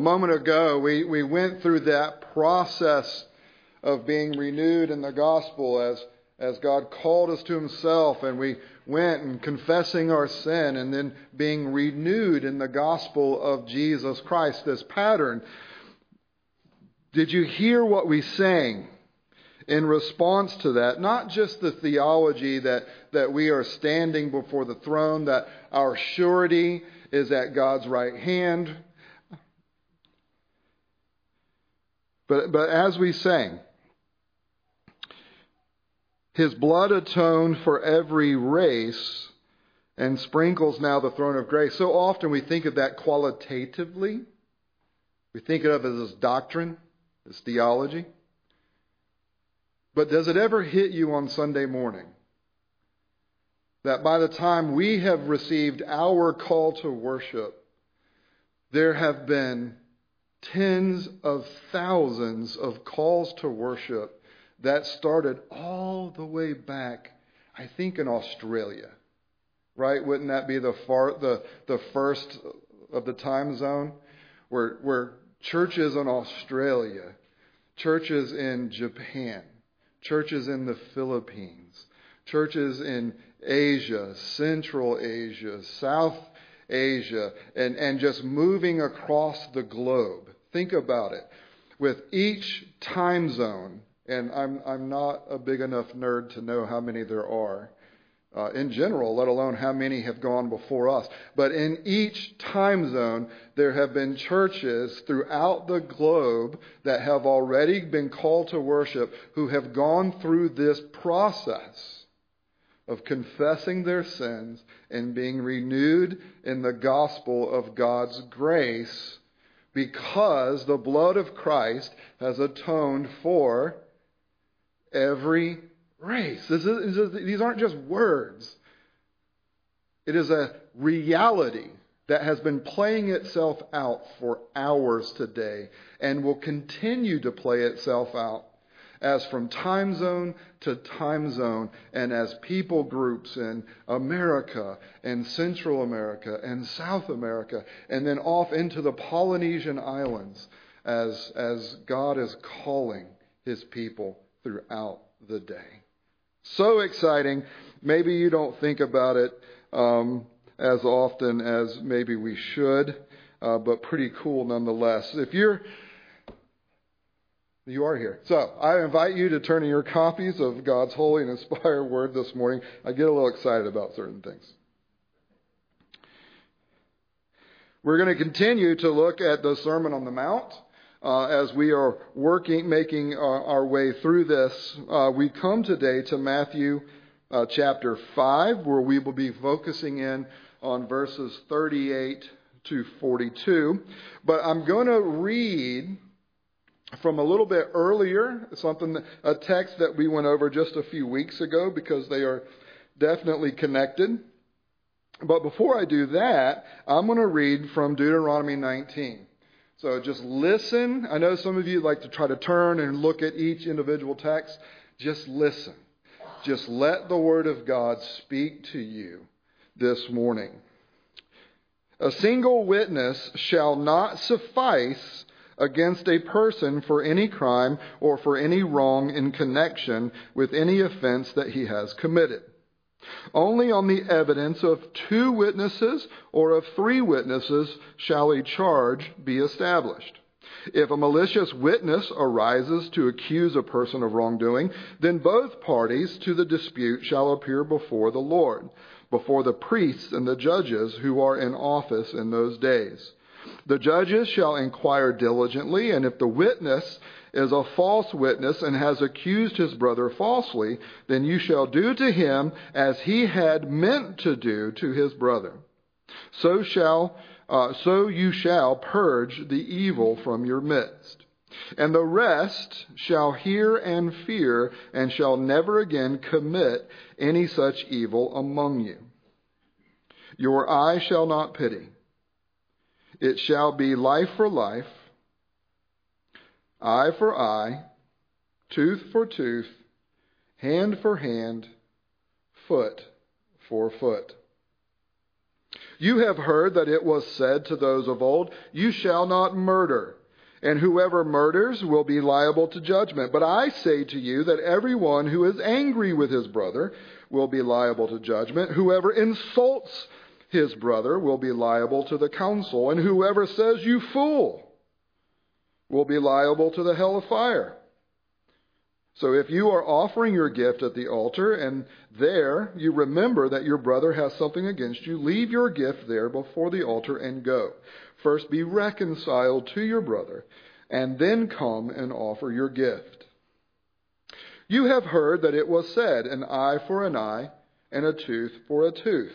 A moment ago, we, we went through that process of being renewed in the gospel as, as God called us to Himself, and we went and confessing our sin and then being renewed in the gospel of Jesus Christ, this pattern. Did you hear what we sang in response to that? Not just the theology that, that we are standing before the throne, that our surety is at God's right hand. But, but as we sang, his blood atoned for every race and sprinkles now the throne of grace. So often we think of that qualitatively. We think of it as doctrine, as theology. But does it ever hit you on Sunday morning that by the time we have received our call to worship, there have been tens of thousands of calls to worship that started all the way back, I think, in Australia. Right? Wouldn't that be the far, the the first of the time zone, where where churches in Australia, churches in Japan, churches in the Philippines, churches in Asia, Central Asia, South Asia, and, and just moving across the globe. Think about it. With each time zone, and I'm, I'm not a big enough nerd to know how many there are uh, in general, let alone how many have gone before us. But in each time zone, there have been churches throughout the globe that have already been called to worship who have gone through this process of confessing their sins and being renewed in the gospel of God's grace because the blood of Christ has atoned for every race. This is, this is, these aren't just words, it is a reality that has been playing itself out for hours today and will continue to play itself out as from time zone to time zone and as people groups in America and Central America and South America and then off into the Polynesian islands as, as God is calling his people throughout the day. So exciting. Maybe you don't think about it um, as often as maybe we should, uh, but pretty cool nonetheless. If you're you are here. So I invite you to turn in your copies of God's holy and inspired word this morning. I get a little excited about certain things. We're going to continue to look at the Sermon on the Mount uh, as we are working, making our, our way through this, uh, we come today to Matthew uh, chapter 5, where we will be focusing in on verses 38 to 42. But I'm going to read from a little bit earlier, something, a text that we went over just a few weeks ago because they are definitely connected. But before I do that, I'm going to read from Deuteronomy 19. So just listen. I know some of you like to try to turn and look at each individual text. Just listen. Just let the Word of God speak to you this morning. A single witness shall not suffice against a person for any crime or for any wrong in connection with any offense that he has committed. Only on the evidence of two witnesses or of three witnesses shall a charge be established. If a malicious witness arises to accuse a person of wrongdoing, then both parties to the dispute shall appear before the Lord, before the priests and the judges who are in office in those days. The judges shall inquire diligently, and if the witness is a false witness and has accused his brother falsely, then you shall do to him as he had meant to do to his brother. So shall uh, so you shall purge the evil from your midst. And the rest shall hear and fear, and shall never again commit any such evil among you. Your eye shall not pity. It shall be life for life, eye for eye, tooth for tooth, hand for hand, foot for foot. You have heard that it was said to those of old, You shall not murder, and whoever murders will be liable to judgment. But I say to you that everyone who is angry with his brother will be liable to judgment. Whoever insults his brother will be liable to the council, and whoever says, You fool, will be liable to the hell of fire. So if you are offering your gift at the altar and there you remember that your brother has something against you, leave your gift there before the altar and go. First be reconciled to your brother and then come and offer your gift. You have heard that it was said, an eye for an eye and a tooth for a tooth.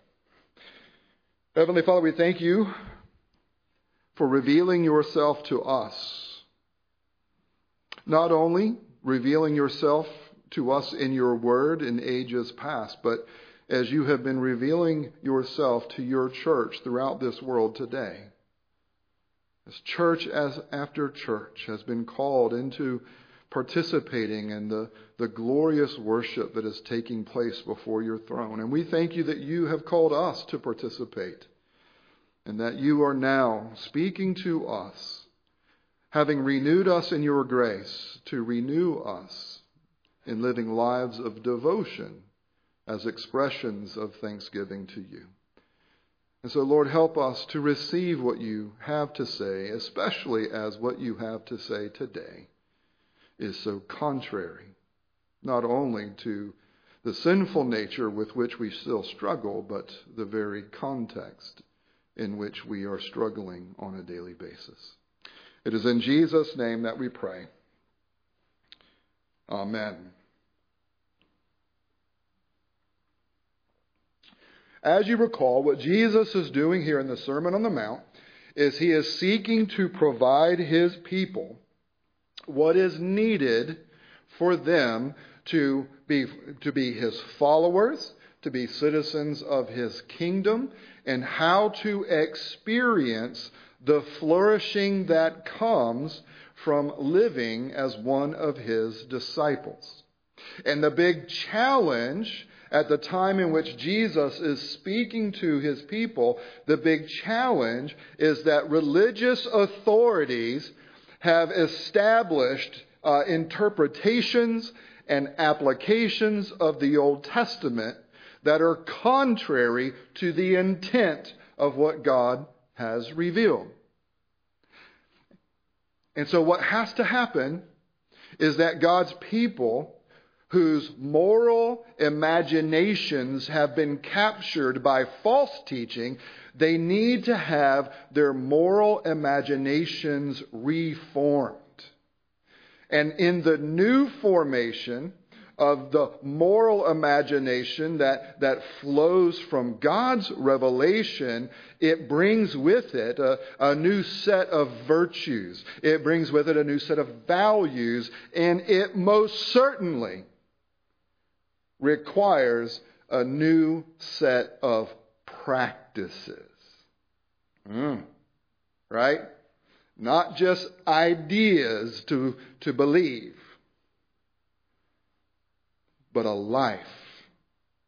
Heavenly Father, we thank you for revealing yourself to us not only revealing yourself to us in your word in ages past, but as you have been revealing yourself to your church throughout this world today. As church as after church has been called into participating in the, the glorious worship that is taking place before your throne. And we thank you that you have called us to participate and that you are now speaking to us having renewed us in your grace, to renew us in living lives of devotion as expressions of thanksgiving to you. And so, Lord, help us to receive what you have to say, especially as what you have to say today is so contrary, not only to the sinful nature with which we still struggle, but the very context in which we are struggling on a daily basis. It is in Jesus' name that we pray. Amen. As you recall, what Jesus is doing here in the Sermon on the Mount is he is seeking to provide his people what is needed for them to be, to be his followers, to be citizens of his kingdom, and how to experience the flourishing that comes from living as one of his disciples. And the big challenge at the time in which Jesus is speaking to his people, the big challenge is that religious authorities have established uh, interpretations and applications of the Old Testament that are contrary to the intent of what God has revealed. And so, what has to happen is that God's people, whose moral imaginations have been captured by false teaching, they need to have their moral imaginations reformed. And in the new formation, of the moral imagination that, that flows from God's revelation, it brings with it a, a new set of virtues. It brings with it a new set of values, and it most certainly requires a new set of practices. Mm. Right? Not just ideas to, to believe but a life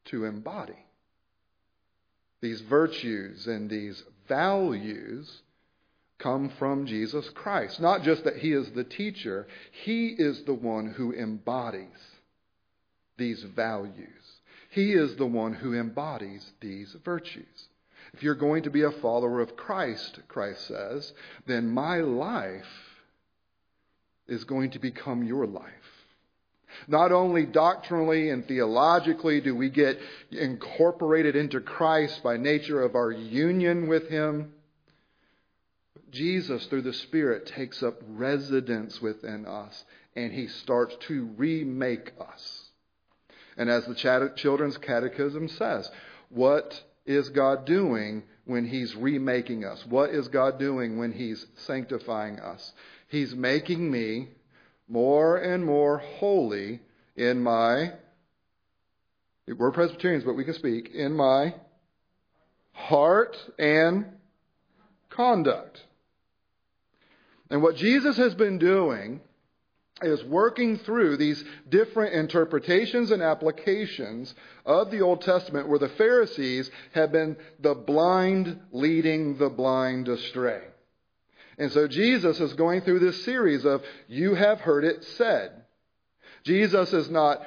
to embody. These virtues and these values come from Jesus Christ. Not just that He is the teacher, He is the one who embodies these values. He is the one who embodies these virtues. If you're going to be a follower of Christ, Christ says, then my life is going to become your life. Not only doctrinally and theologically do we get incorporated into Christ by nature of our union with Him, Jesus, through the Spirit, takes up residence within us and He starts to remake us. And as the Children's Catechism says, what is God doing when He's remaking us? What is God doing when He's sanctifying us? He's making me more and more holy in my, we're Presbyterians, but we can speak, in my heart and conduct. And what Jesus has been doing is working through these different interpretations and applications of the Old Testament where the Pharisees have been the blind leading the blind astray. And so Jesus is going through this series of, you have heard it said. Jesus is not,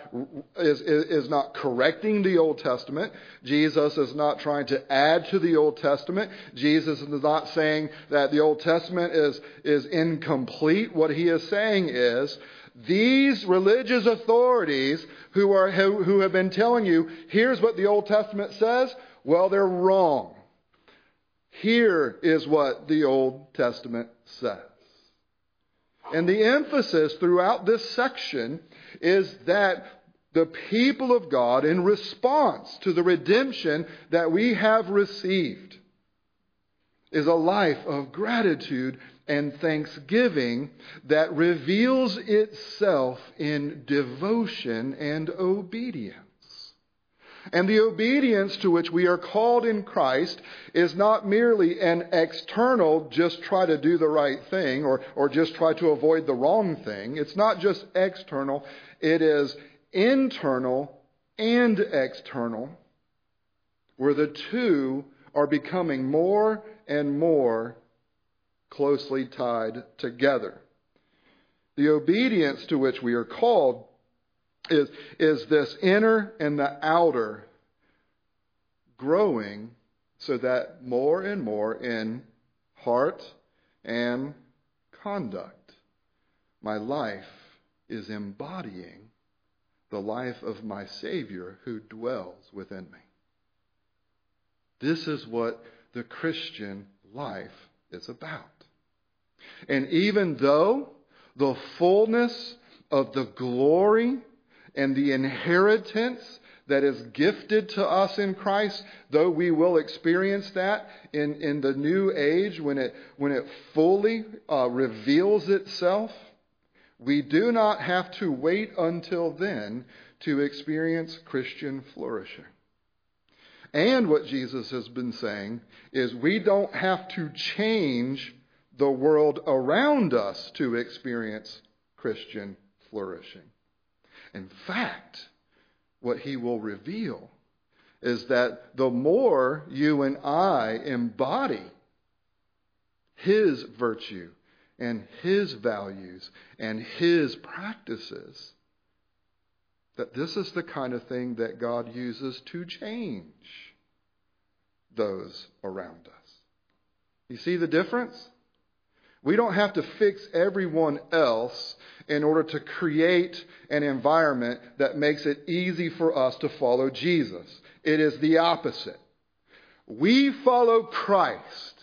is, is not correcting the Old Testament. Jesus is not trying to add to the Old Testament. Jesus is not saying that the Old Testament is, is incomplete. What he is saying is, these religious authorities who, are, who, who have been telling you, here's what the Old Testament says, well, they're wrong. Here is what the Old Testament says. And the emphasis throughout this section is that the people of God, in response to the redemption that we have received, is a life of gratitude and thanksgiving that reveals itself in devotion and obedience. And the obedience to which we are called in Christ is not merely an external, just try to do the right thing or, or just try to avoid the wrong thing. It's not just external, it is internal and external, where the two are becoming more and more closely tied together. The obedience to which we are called is, is this inner and the outer growing so that more and more in heart and conduct, my life is embodying the life of my Savior who dwells within me. This is what the Christian life is about. And even though the fullness of the glory and the inheritance that is gifted to us in Christ, though we will experience that in, in the new age when it, when it fully uh, reveals itself, we do not have to wait until then to experience Christian flourishing. And what Jesus has been saying is we don't have to change the world around us to experience Christian flourishing. In fact, what he will reveal is that the more you and I embody his virtue and his values and his practices, that this is the kind of thing that God uses to change those around us. You see the difference? We don't have to fix everyone else in order to create an environment that makes it easy for us to follow Jesus. It is the opposite. We follow Christ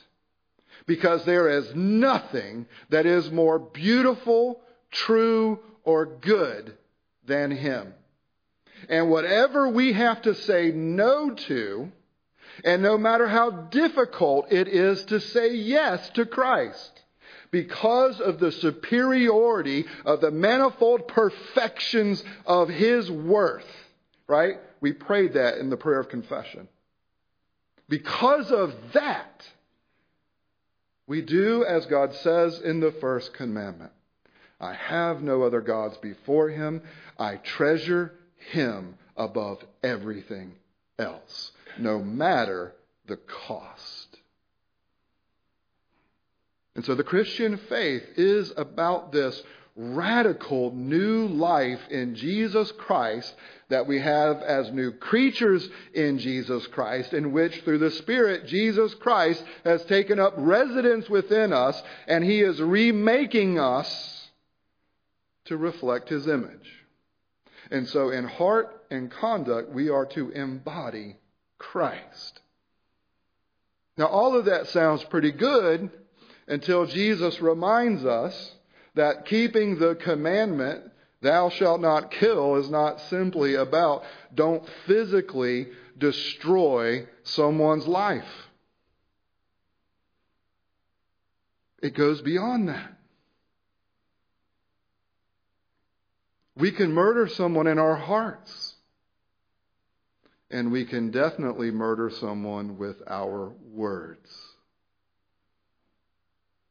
because there is nothing that is more beautiful, true, or good than Him. And whatever we have to say no to, and no matter how difficult it is to say yes to Christ, because of the superiority of the manifold perfections of His worth. Right? We prayed that in the prayer of confession. Because of that, we do as God says in the first commandment I have no other gods before Him. I treasure Him above everything else, no matter the cost. And so the Christian faith is about this radical new life in Jesus Christ that we have as new creatures in Jesus Christ, in which through the Spirit, Jesus Christ has taken up residence within us and he is remaking us to reflect his image. And so in heart and conduct, we are to embody Christ. Now, all of that sounds pretty good until Jesus reminds us that keeping the commandment, thou shalt not kill, is not simply about don't physically destroy someone's life. It goes beyond that. We can murder someone in our hearts. And we can definitely murder someone with our words.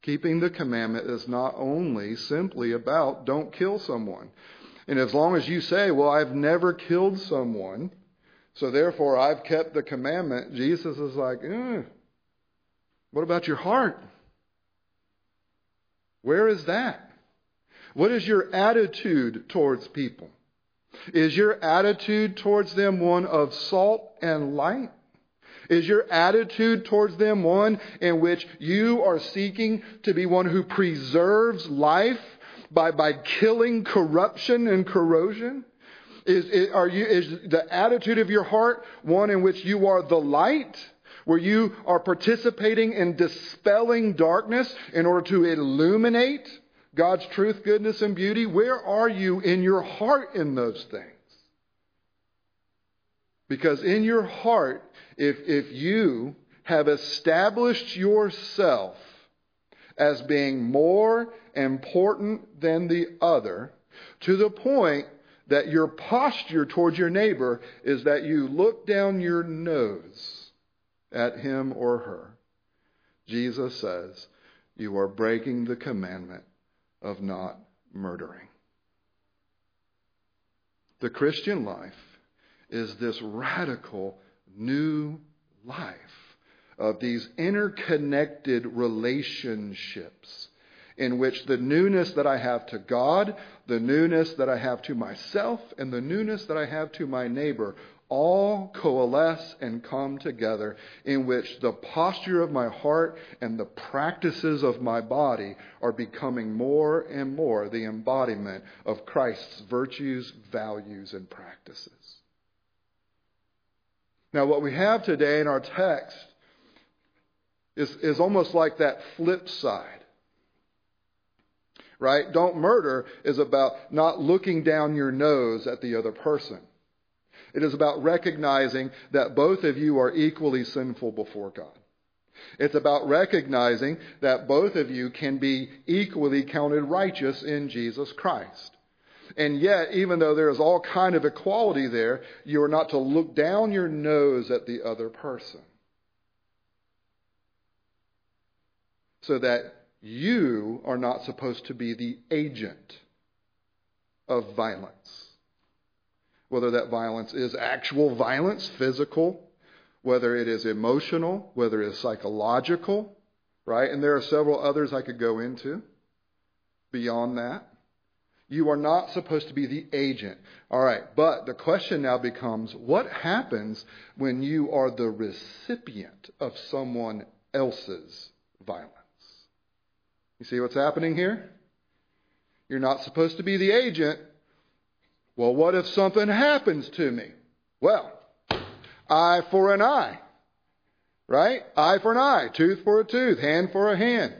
Keeping the commandment is not only simply about don't kill someone. And as long as you say, well, I've never killed someone, so therefore I've kept the commandment, Jesus is like, eh, what about your heart? Where is that? What is your attitude towards people? Is your attitude towards them one of salt and light? Is your attitude towards them one in which you are seeking to be one who preserves life by, by killing corruption and corrosion? Is, is, are you, is the attitude of your heart one in which you are the light? Where you are participating in dispelling darkness in order to illuminate God's truth, goodness, and beauty? Where are you in your heart in those things? Because in your heart, if, if you have established yourself as being more important than the other, to the point that your posture towards your neighbor is that you look down your nose at him or her, Jesus says, you are breaking the commandment of not murdering. The Christian life is this radical new life of these interconnected relationships in which the newness that I have to God, the newness that I have to myself, and the newness that I have to my neighbor all coalesce and come together, in which the posture of my heart and the practices of my body are becoming more and more the embodiment of Christ's virtues, values, and practices. Now, what we have today in our text is, is almost like that flip side right? Don't murder is about not looking down your nose at the other person. It is about recognizing that both of you are equally sinful before God. It's about recognizing that both of you can be equally counted righteous in Jesus Christ. And yet, even though there is all kind of equality there, you are not to look down your nose at the other person. So that you are not supposed to be the agent of violence. Whether that violence is actual violence, physical, whether it is emotional, whether it is psychological, right? And there are several others I could go into beyond that. You are not supposed to be the agent. All right, but the question now becomes what happens when you are the recipient of someone else's violence? You see what's happening here? You're not supposed to be the agent. Well, what if something happens to me? Well, eye for an eye. Right? Eye for an eye, tooth for a tooth, hand for a hand.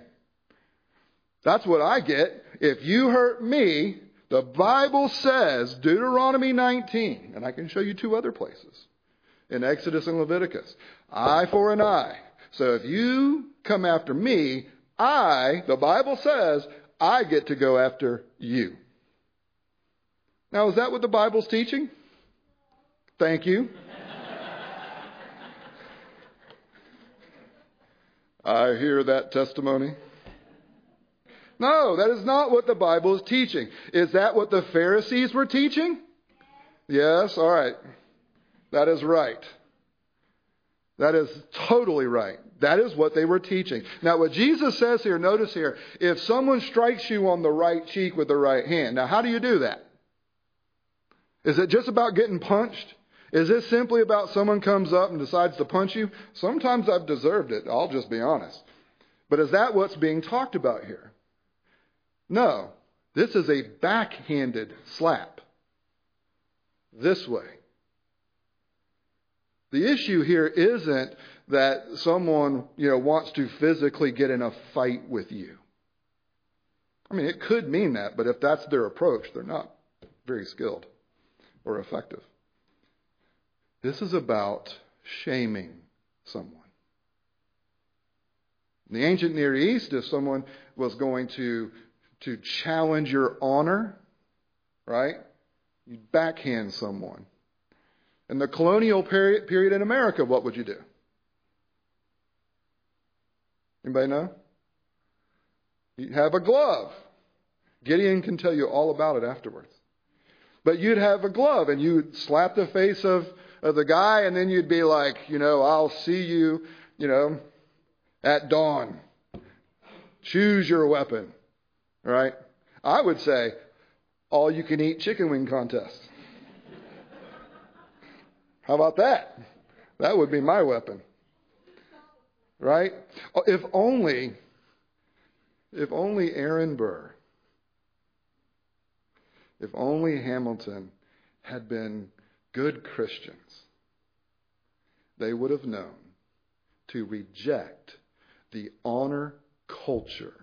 That's what I get. If you hurt me, the Bible says, Deuteronomy 19, and I can show you two other places in Exodus and Leviticus, eye for an eye. So if you come after me, I, the Bible says, I get to go after you. Now, is that what the Bible's teaching? Thank you. I hear that testimony. No, that is not what the Bible is teaching. Is that what the Pharisees were teaching? Yes, all right. That is right. That is totally right. That is what they were teaching. Now, what Jesus says here, notice here, if someone strikes you on the right cheek with the right hand, now how do you do that? Is it just about getting punched? Is this simply about someone comes up and decides to punch you? Sometimes I've deserved it, I'll just be honest. But is that what's being talked about here? No. This is a backhanded slap. This way. The issue here isn't that someone, you know, wants to physically get in a fight with you. I mean, it could mean that, but if that's their approach, they're not very skilled or effective. This is about shaming someone. In the ancient Near East, if someone was going to, to challenge your honor, right, you'd backhand someone. In the colonial period, period in America, what would you do? Anybody know? You'd have a glove. Gideon can tell you all about it afterwards. But you'd have a glove and you'd slap the face of, of the guy and then you'd be like, you know, I'll see you, you know, at dawn. Choose your weapon. Right? I would say, all you can eat chicken wing contest. How about that? That would be my weapon. Right? Oh, if only, if only Aaron Burr, if only Hamilton had been good Christians, they would have known to reject the honor culture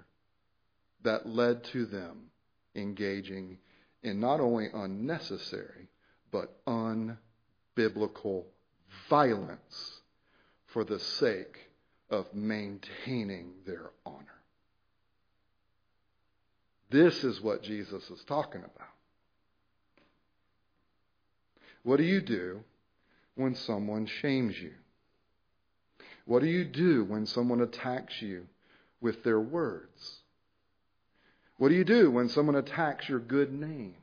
that led to them engaging in not only unnecessary, but unbiblical violence for the sake of maintaining their honor. This is what Jesus is talking about. What do you do when someone shames you? What do you do when someone attacks you with their words? What do you do when someone attacks your good name?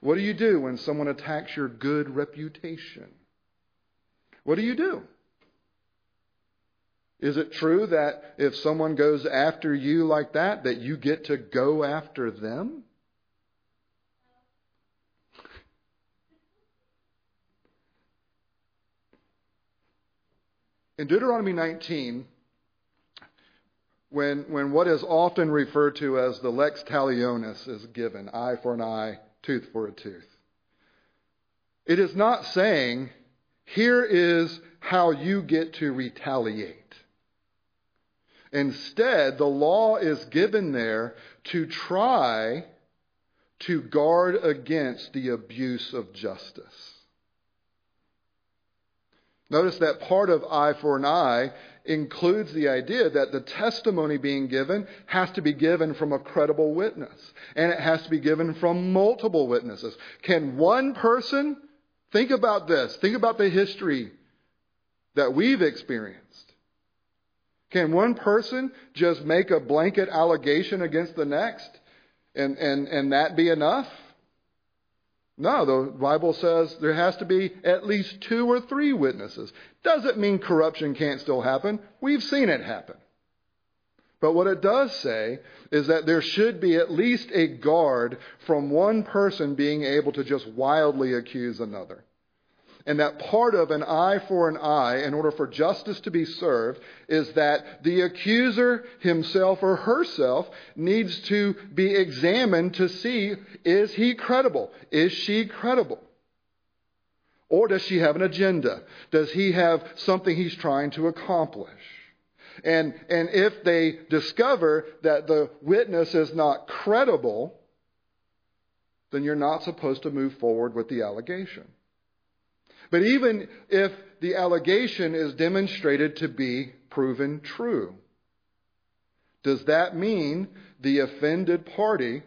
What do you do when someone attacks your good reputation? What do you do? Is it true that if someone goes after you like that, that you get to go after them? In Deuteronomy 19, when, when what is often referred to as the lex talionis is given, eye for an eye, tooth for a tooth, it is not saying, here is how you get to retaliate. Instead, the law is given there to try to guard against the abuse of justice. Notice that part of eye for an eye includes the idea that the testimony being given has to be given from a credible witness. And it has to be given from multiple witnesses. Can one person, think about this, think about the history that we've experienced. Can one person just make a blanket allegation against the next and, and, and that be enough? No, the Bible says there has to be at least two or three witnesses. Doesn't mean corruption can't still happen. We've seen it happen. But what it does say is that there should be at least a guard from one person being able to just wildly accuse another and that part of an eye for an eye, in order for justice to be served, is that the accuser himself or herself needs to be examined to see is he credible? Is she credible? Or does she have an agenda? Does he have something he's trying to accomplish? And, and if they discover that the witness is not credible, then you're not supposed to move forward with the allegation. But even if the allegation is demonstrated to be proven true, does that mean the offended party,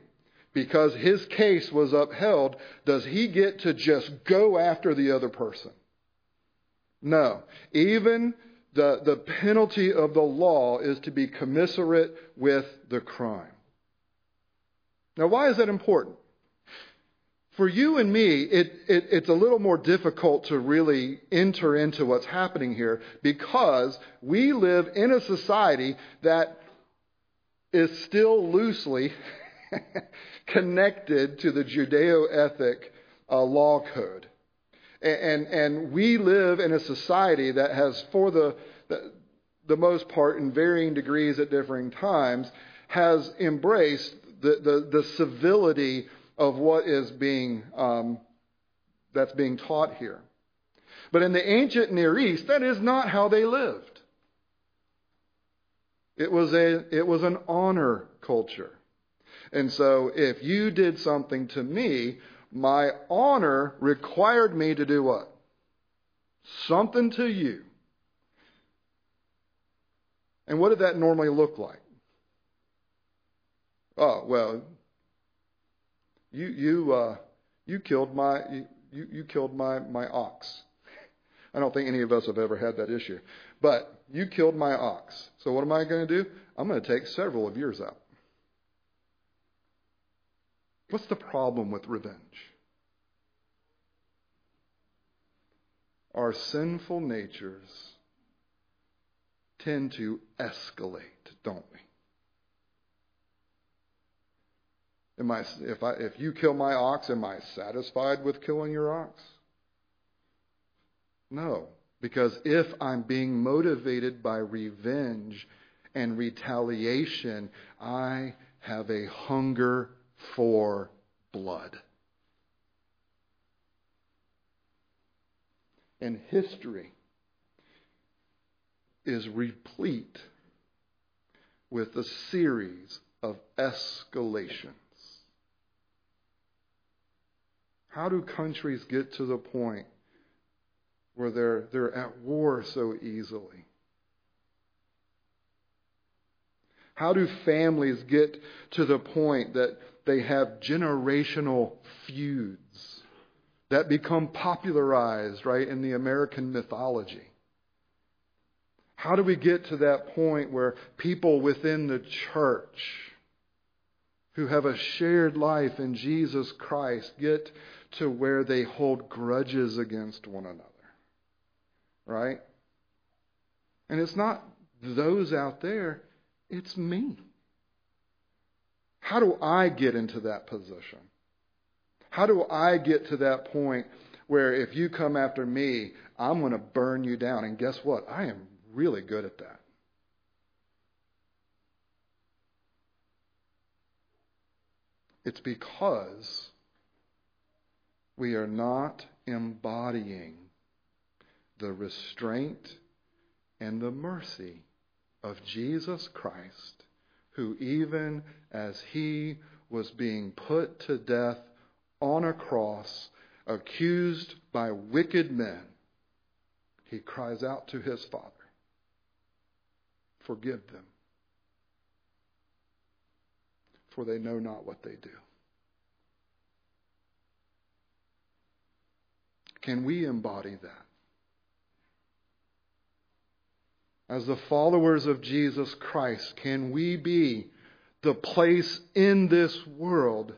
because his case was upheld, does he get to just go after the other person? No. Even the, the penalty of the law is to be commiserate with the crime. Now, why is that important? For you and me, it, it, it's a little more difficult to really enter into what's happening here because we live in a society that is still loosely connected to the Judeo ethic uh, law code. And, and, we live in a society that has, for the, the, the most part, in varying degrees at differing times, has embraced the, the, the civility of what is being um, that's being taught here. But in the ancient Near East, that is not how they lived. It was a it was an honor culture. And so if you did something to me, my honor required me to do what? Something to you. And what did that normally look like? Oh, well, you, you, uh, you killed my, you, you killed my, my ox. I don't think any of us have ever had that issue. But you killed my ox. So what am I going to do? I'm going to take several of yours out. What's the problem with revenge? Our sinful natures tend to escalate, don't we? Am I, if, I, if you kill my ox, am I satisfied with killing your ox? No, because if I'm being motivated by revenge and retaliation, I have a hunger for blood. And history is replete with a series of escalations. How do countries get to the point where they're, they're at war so easily? How do families get to the point that they have generational feuds that become popularized, right, in the American mythology? How do we get to that point where people within the church who have a shared life in Jesus Christ get to where they hold grudges against one another? Right? And it's not those out there, it's me. How do I get into that position? How do I get to that point where if you come after me, I'm going to burn you down? And guess what? I am really good at that. It's because we are not embodying the restraint and the mercy of Jesus Christ, who, even as he was being put to death on a cross, accused by wicked men, he cries out to his Father, Forgive them, for they know not what they do. Can we embody that? As the followers of Jesus Christ, can we be the place in this world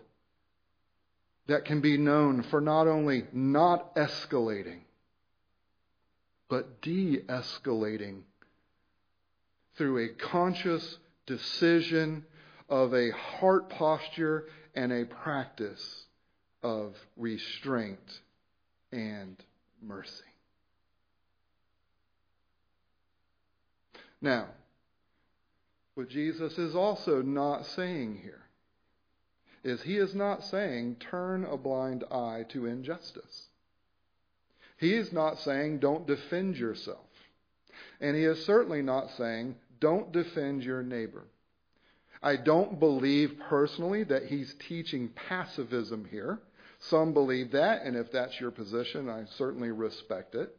that can be known for not only not escalating, but de escalating through a conscious decision of a heart posture and a practice of restraint and mercy. Now, what Jesus is also not saying here is he is not saying turn a blind eye to injustice. He is not saying don't defend yourself. And he is certainly not saying don't defend your neighbor. I don't believe personally that he's teaching pacifism here. Some believe that, and if that's your position, I certainly respect it.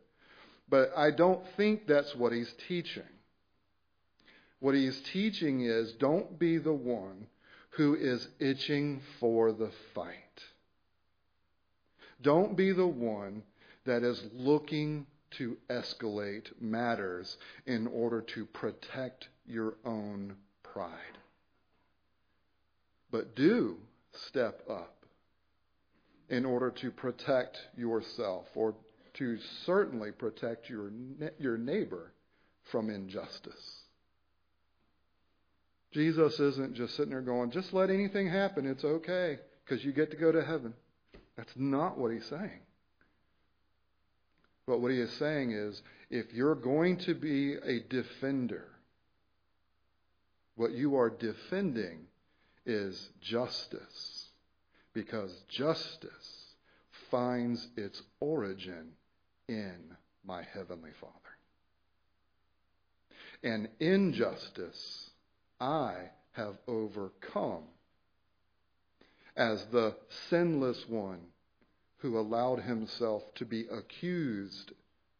But I don't think that's what he's teaching. What he's teaching is don't be the one who is itching for the fight. Don't be the one that is looking to escalate matters in order to protect your own pride. But do step up in order to protect yourself or to certainly protect your, your neighbor from injustice. Jesus isn't just sitting there going, just let anything happen, it's okay, because you get to go to heaven. That's not what he's saying. But what he is saying is if you're going to be a defender, what you are defending is justice. Because justice finds its origin in my Heavenly Father. And injustice I have overcome as the sinless one who allowed himself to be accused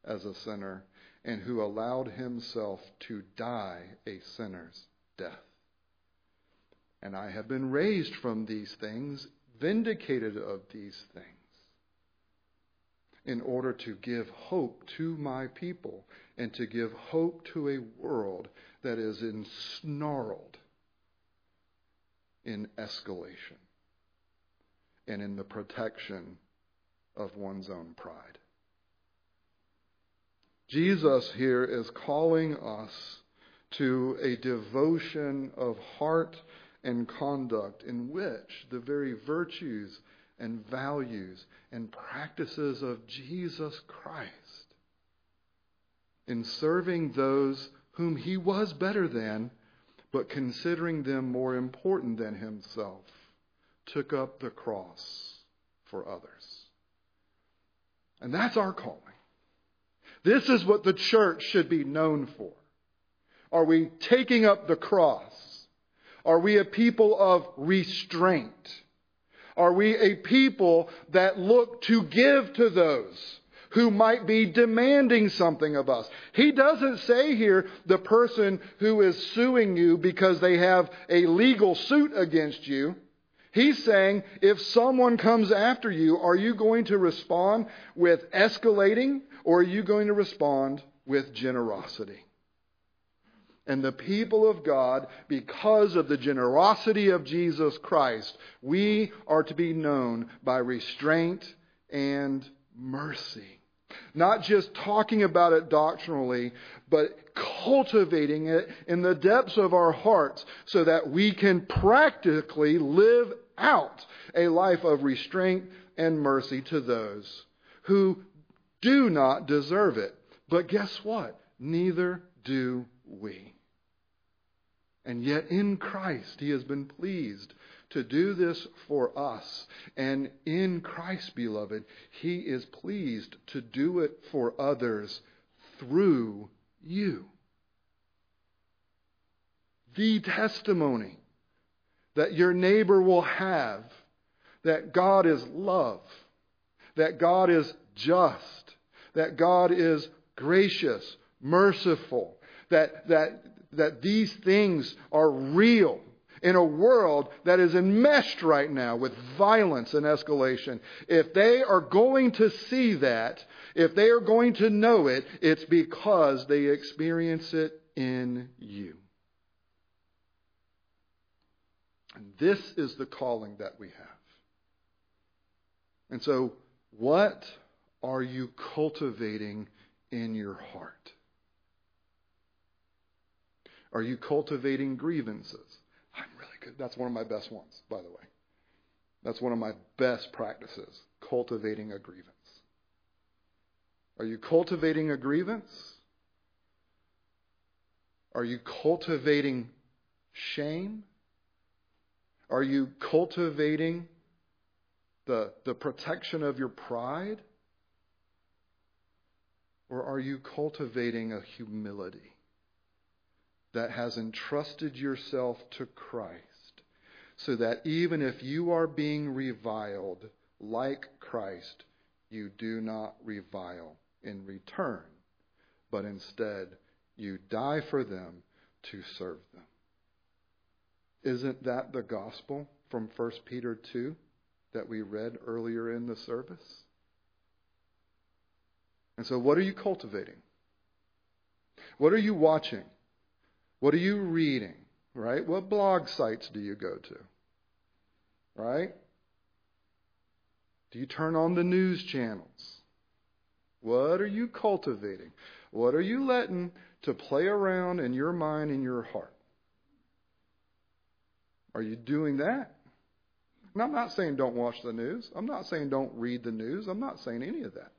as a sinner and who allowed himself to die a sinner's death. And I have been raised from these things, vindicated of these things, in order to give hope to my people and to give hope to a world that is ensnarled in escalation and in the protection of one's own pride. Jesus here is calling us to a devotion of heart and conduct in which the very virtues and values and practices of Jesus Christ in serving those whom he was better than, but considering them more important than himself, took up the cross for others. And that's our calling. This is what the church should be known for. Are we taking up the cross? Are we a people of restraint? Are we a people that look to give to those who might be demanding something of us? He doesn't say here the person who is suing you because they have a legal suit against you. He's saying if someone comes after you, are you going to respond with escalating or are you going to respond with generosity? And the people of God, because of the generosity of Jesus Christ, we are to be known by restraint and mercy. Not just talking about it doctrinally, but cultivating it in the depths of our hearts so that we can practically live out a life of restraint and mercy to those who do not deserve it. But guess what? Neither do we. And yet in Christ, He has been pleased to do this for us. And in Christ, beloved, He is pleased to do it for others through you. The testimony that your neighbor will have that God is love, that God is just, that God is gracious, merciful, that, that, that these things are real in a world that is enmeshed right now with violence and escalation. If they are going to see that, if they are going to know it, it's because they experience it in you. And this is the calling that we have. And so, what are you cultivating in your heart? Are you cultivating grievances? I'm really good. That's one of my best ones, by the way. That's one of my best practices, cultivating a grievance. Are you cultivating a grievance? Are you cultivating shame? Are you cultivating the, the protection of your pride? Or are you cultivating a humility that has entrusted yourself to Christ so that even if you are being reviled like Christ, you do not revile in return, but instead you die for them to serve them? Isn't that the gospel from 1 Peter 2 that we read earlier in the service? And so, what are you cultivating? What are you watching? What are you reading? Right? What blog sites do you go to? Right? Do you turn on the news channels? What are you cultivating? What are you letting to play around in your mind and your heart? Are you doing that? And I'm not saying don't watch the news. I'm not saying don't read the news. I'm not saying any of that.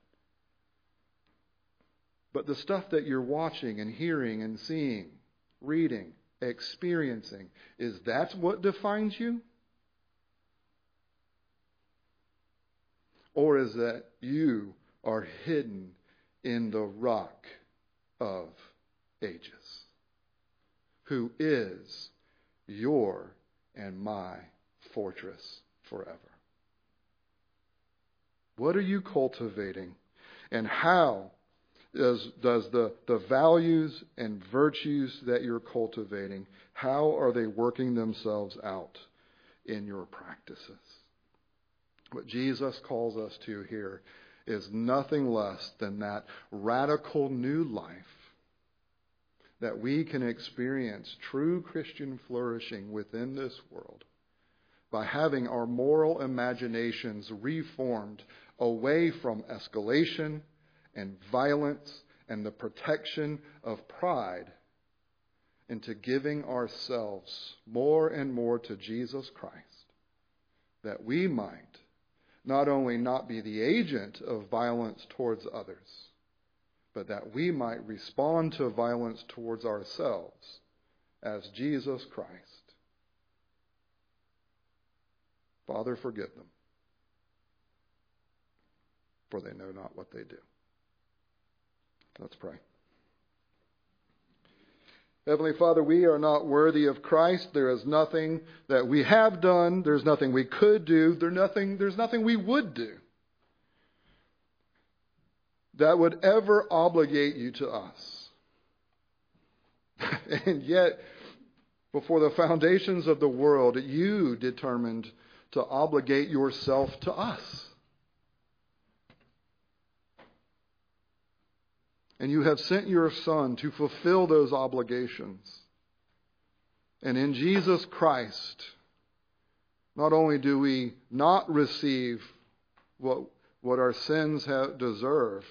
But the stuff that you're watching and hearing and seeing, reading, experiencing, is that what defines you? Or is that you are hidden in the rock of ages, who is your and my fortress forever. What are you cultivating? And how does, does the, the values and virtues that you're cultivating, how are they working themselves out in your practices? What Jesus calls us to here is nothing less than that radical new life that we can experience true Christian flourishing within this world by having our moral imaginations reformed away from escalation and violence and the protection of pride into giving ourselves more and more to Jesus Christ, that we might not only not be the agent of violence towards others, but that we might respond to violence towards ourselves as Jesus Christ. Father, forgive them, for they know not what they do. Let's pray. Heavenly Father, we are not worthy of Christ. There is nothing that we have done. There's nothing we could do. There's nothing, there's nothing we would do that would ever obligate you to us. and yet, before the foundations of the world, you determined to obligate yourself to us. And you have sent your Son to fulfill those obligations. And in Jesus Christ, not only do we not receive what, what our sins have, deserve,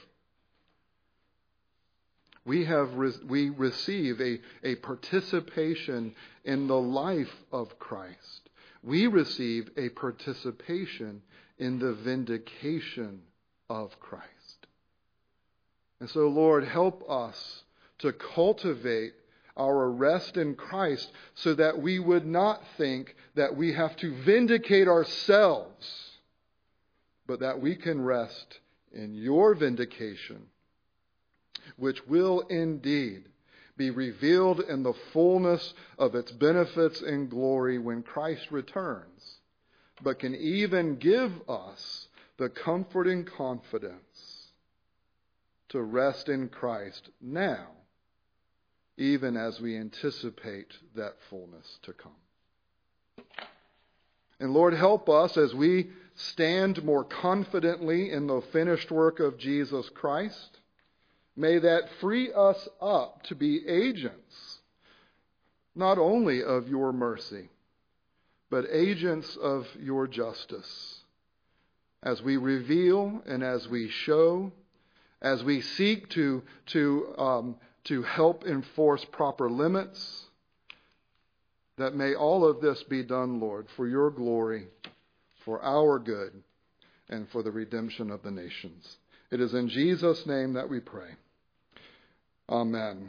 we, have we receive a, a participation in the life of Christ. We receive a participation in the vindication of Christ. And so, Lord, help us to cultivate our rest in Christ so that we would not think that we have to vindicate ourselves, but that we can rest in your vindication, which will indeed be revealed in the fullness of its benefits and glory when Christ returns, but can even give us the comforting confidence to rest in Christ now, even as we anticipate that fullness to come. And Lord, help us as we stand more confidently in the finished work of Jesus Christ. May that free us up to be agents, not only of your mercy, but agents of your justice, as we reveal and as we show as we seek to, to, um, to help enforce proper limits, that may all of this be done, Lord, for your glory, for our good, and for the redemption of the nations. It is in Jesus' name that we pray. Amen.